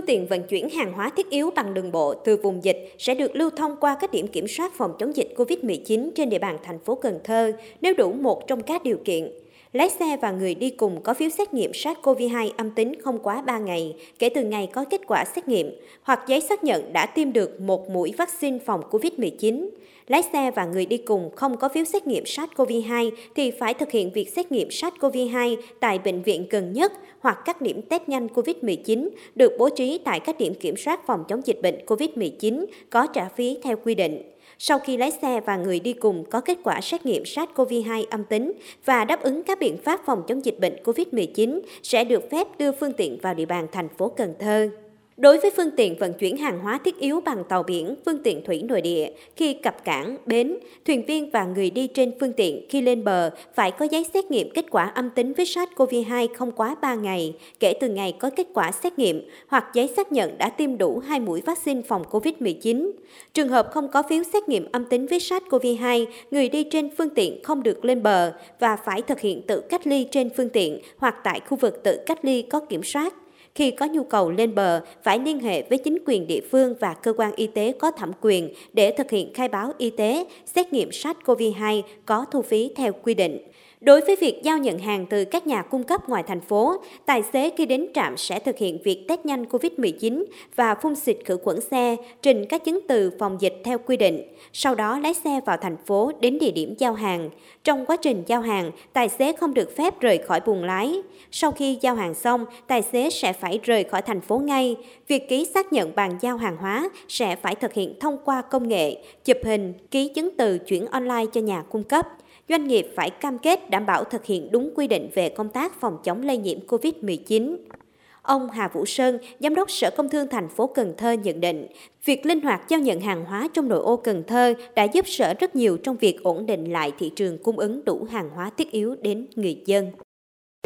phương tiện vận chuyển hàng hóa thiết yếu bằng đường bộ từ vùng dịch sẽ được lưu thông qua các điểm kiểm soát phòng chống dịch COVID-19 trên địa bàn thành phố Cần Thơ nếu đủ một trong các điều kiện. Lái xe và người đi cùng có phiếu xét nghiệm SARS-CoV-2 âm tính không quá 3 ngày kể từ ngày có kết quả xét nghiệm, hoặc giấy xác nhận đã tiêm được một mũi vaccine phòng COVID-19. Lái xe và người đi cùng không có phiếu xét nghiệm SARS-CoV-2 thì phải thực hiện việc xét nghiệm SARS-CoV-2 tại bệnh viện gần nhất hoặc các điểm test nhanh COVID-19 được bố trí tại các điểm kiểm soát phòng chống dịch bệnh COVID-19 có trả phí theo quy định sau khi lái xe và người đi cùng có kết quả xét nghiệm SARS-CoV-2 âm tính và đáp ứng các biện pháp phòng chống dịch bệnh COVID-19 sẽ được phép đưa phương tiện vào địa bàn thành phố Cần Thơ. Đối với phương tiện vận chuyển hàng hóa thiết yếu bằng tàu biển, phương tiện thủy nội địa, khi cập cảng, bến, thuyền viên và người đi trên phương tiện khi lên bờ phải có giấy xét nghiệm kết quả âm tính với SARS-CoV-2 không quá 3 ngày kể từ ngày có kết quả xét nghiệm hoặc giấy xác nhận đã tiêm đủ hai mũi vaccine phòng COVID-19. Trường hợp không có phiếu xét nghiệm âm tính với SARS-CoV-2, người đi trên phương tiện không được lên bờ và phải thực hiện tự cách ly trên phương tiện hoặc tại khu vực tự cách ly có kiểm soát. Khi có nhu cầu lên bờ, phải liên hệ với chính quyền địa phương và cơ quan y tế có thẩm quyền để thực hiện khai báo y tế, xét nghiệm SARS-CoV-2 có thu phí theo quy định. Đối với việc giao nhận hàng từ các nhà cung cấp ngoài thành phố, tài xế khi đến trạm sẽ thực hiện việc test nhanh COVID-19 và phun xịt khử khuẩn xe, trình các chứng từ phòng dịch theo quy định. Sau đó lái xe vào thành phố đến địa điểm giao hàng. Trong quá trình giao hàng, tài xế không được phép rời khỏi buồng lái. Sau khi giao hàng xong, tài xế sẽ phải rời khỏi thành phố ngay. Việc ký xác nhận bàn giao hàng hóa sẽ phải thực hiện thông qua công nghệ, chụp hình, ký chứng từ chuyển online cho nhà cung cấp doanh nghiệp phải cam kết đảm bảo thực hiện đúng quy định về công tác phòng chống lây nhiễm COVID-19. Ông Hà Vũ Sơn, Giám đốc Sở Công Thương thành phố Cần Thơ nhận định, việc linh hoạt giao nhận hàng hóa trong nội ô Cần Thơ đã giúp Sở rất nhiều trong việc ổn định lại thị trường cung ứng đủ hàng hóa thiết yếu đến người dân.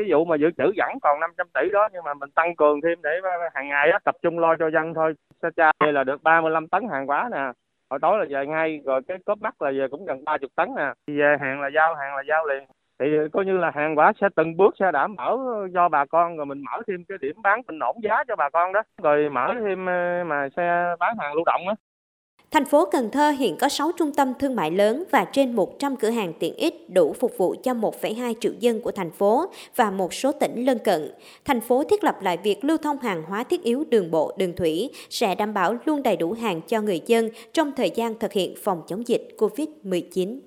Ví dụ mà dự trữ vẫn còn 500 tỷ đó nhưng mà mình tăng cường thêm để hàng ngày đó, tập trung lo cho dân thôi. Sa cha là được 35 tấn hàng hóa nè, hồi tối là về ngay, rồi cái cốp mắt là về cũng gần ba chục tấn nè thì về hàng là giao, hàng là giao liền. Thì coi như là hàng hóa sẽ từng bước sẽ đảm bảo cho bà con, rồi mình mở thêm cái điểm bán bình ổn giá cho bà con đó. Rồi mở thêm ờ, mà xe bán hàng lưu động á. Thành phố Cần Thơ hiện có 6 trung tâm thương mại lớn và trên 100 cửa hàng tiện ích đủ phục vụ cho 1,2 triệu dân của thành phố và một số tỉnh lân cận. Thành phố thiết lập lại việc lưu thông hàng hóa thiết yếu đường bộ, đường thủy sẽ đảm bảo luôn đầy đủ hàng cho người dân trong thời gian thực hiện phòng chống dịch COVID-19.